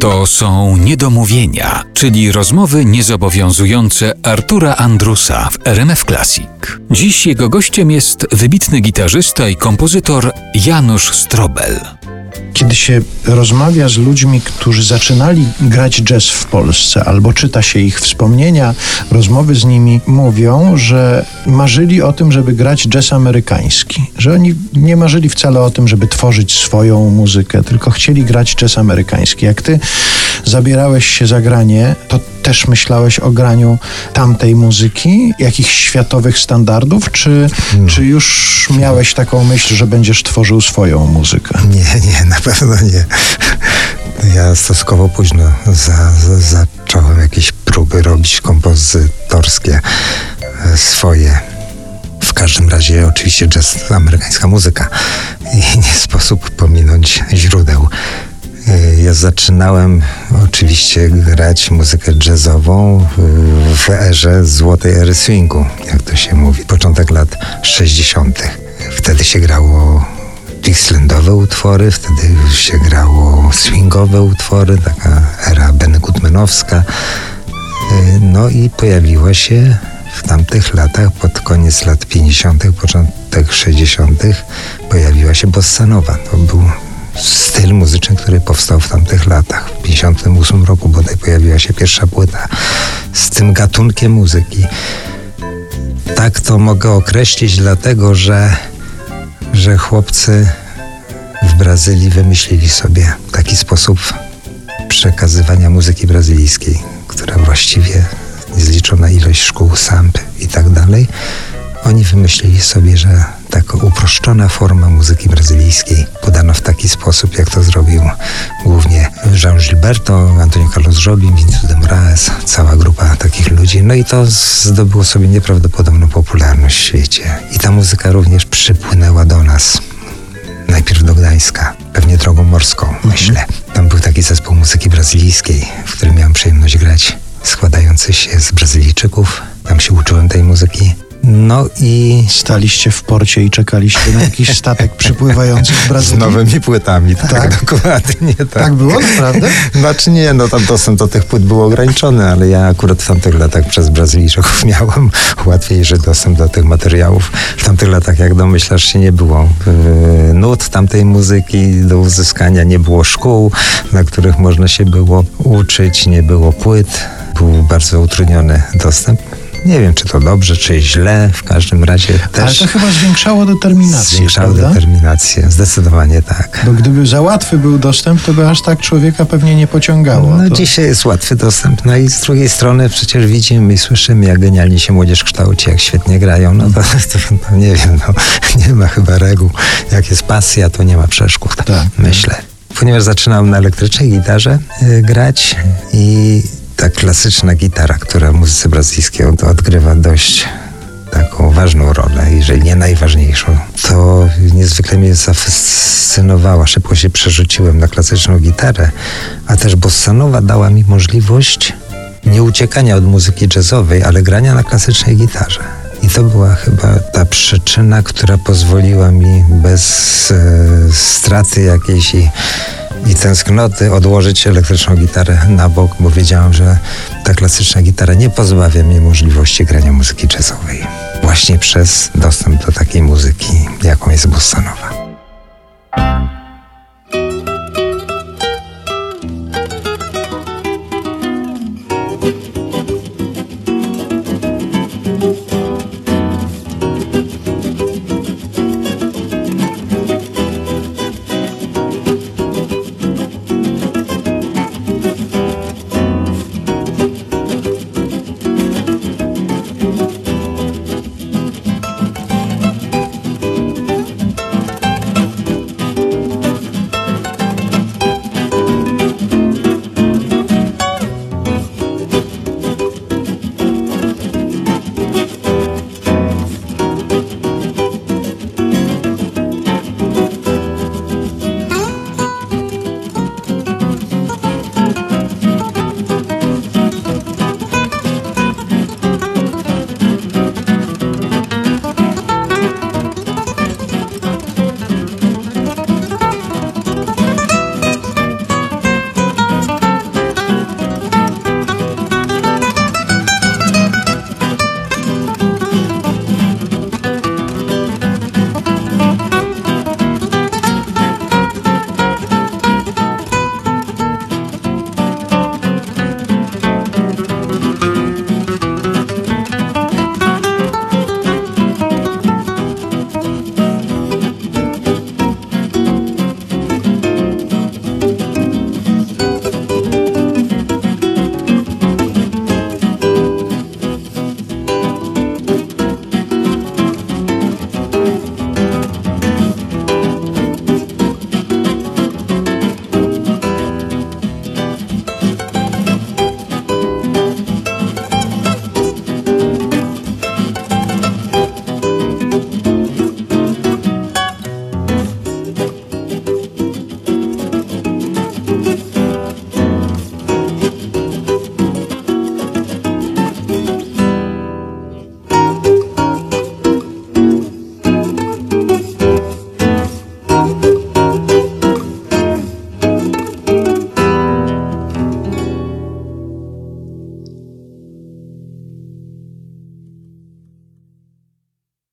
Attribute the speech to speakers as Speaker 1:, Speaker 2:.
Speaker 1: To są niedomówienia, czyli rozmowy niezobowiązujące Artura Andrusa w RMF Classic. Dziś jego gościem jest wybitny gitarzysta i kompozytor Janusz Strobel.
Speaker 2: Kiedy się rozmawia z ludźmi, którzy zaczynali grać jazz w Polsce, albo czyta się ich wspomnienia, rozmowy z nimi, mówią, że marzyli o tym, żeby grać jazz amerykański. Że oni nie marzyli wcale o tym, żeby tworzyć swoją muzykę, tylko chcieli grać jazz amerykański. Jak ty zabierałeś się za granie, to też myślałeś o graniu tamtej muzyki, jakichś światowych standardów, czy, no. czy już miałeś taką myśl, że będziesz tworzył swoją muzykę?
Speaker 3: Nie, nie, na pewno nie. Ja stosunkowo późno za, za, zacząłem jakieś próby robić kompozytorskie e, swoje. W każdym razie oczywiście jazz, amerykańska muzyka i nie sposób pominąć źródeł. E, ja zaczynałem oczywiście grać muzykę jazzową w erze złotej ery swingu, jak to się mówi, początek lat 60. Wtedy się grało Dixielandowe utwory, wtedy się grało swingowe utwory, taka era Benny Goodmanowska. E, no i pojawiła się w tamtych latach, pod koniec lat 50., początek 60., pojawiła się bossa nowa. To był styl muzyczny, który powstał w tamtych latach. W 58 roku bodaj pojawiła się pierwsza płyta z tym gatunkiem muzyki. Tak to mogę określić, dlatego że, że chłopcy w Brazylii wymyślili sobie taki sposób przekazywania muzyki brazylijskiej, która właściwie niezliczona ilość szkół, samp i tak dalej. Oni wymyślili sobie, że taka uproszczona forma muzyki brazylijskiej podano w taki sposób, jak to zrobił Jean Gilberto, Antonio Carlos Jobim, Vinicius de Moraes, cała grupa takich ludzi. No i to zdobyło sobie nieprawdopodobną popularność w świecie. I ta muzyka również przypłynęła do nas. Najpierw do Gdańska, pewnie drogą morską, mhm. myślę. Tam był taki zespół muzyki brazylijskiej, w którym miałem przyjemność grać, składający się z Brazylijczyków. Tam się uczyłem tej muzyki. No i...
Speaker 2: Staliście w porcie i czekaliście na jakiś statek przypływający z Brazylii?
Speaker 3: Z nowymi płytami, tak, tak? dokładnie. Tak.
Speaker 2: tak było, naprawdę?
Speaker 3: Znaczy nie, no tam dostęp do tych płyt był ograniczony, ale ja akurat w tamtych latach przez Brazylijczyków miałem łatwiejszy dostęp do tych materiałów. W tamtych latach, jak domyślasz się, nie było yy, nut tamtej muzyki do uzyskania, nie było szkół, na których można się było uczyć, nie było płyt. Był bardzo utrudniony dostęp. Nie wiem, czy to dobrze, czy źle, w każdym razie też...
Speaker 2: Ale to chyba zwiększało determinację,
Speaker 3: Zwiększało prawda? determinację, zdecydowanie tak.
Speaker 2: Bo gdyby za łatwy był dostęp, to by aż tak człowieka pewnie nie pociągało.
Speaker 3: No
Speaker 2: to...
Speaker 3: dzisiaj jest łatwy dostęp, no i z drugiej strony przecież widzimy i słyszymy, jak genialnie się młodzież kształci, jak świetnie grają, no to, to, to nie wiem, no, nie ma chyba reguł. Jak jest pasja, to nie ma przeszkód, tak. myślę ponieważ zaczynałem na elektrycznej gitarze y, grać i ta klasyczna gitara, która w muzyce brazylijskiej odgrywa dość taką ważną rolę, jeżeli nie najważniejszą, to niezwykle mnie zafascynowała. Szybko się przerzuciłem na klasyczną gitarę, a też bossanowa dała mi możliwość nie uciekania od muzyki jazzowej, ale grania na klasycznej gitarze. I to była chyba ta przyczyna, która pozwoliła mi bez e, straty jakiejś i i tęsknoty odłożyć elektryczną gitarę na bok, bo wiedziałam, że ta klasyczna gitara nie pozbawia mnie możliwości grania muzyki jazzowej. Właśnie przez dostęp do takiej muzyki, jaką jest bossa nowa.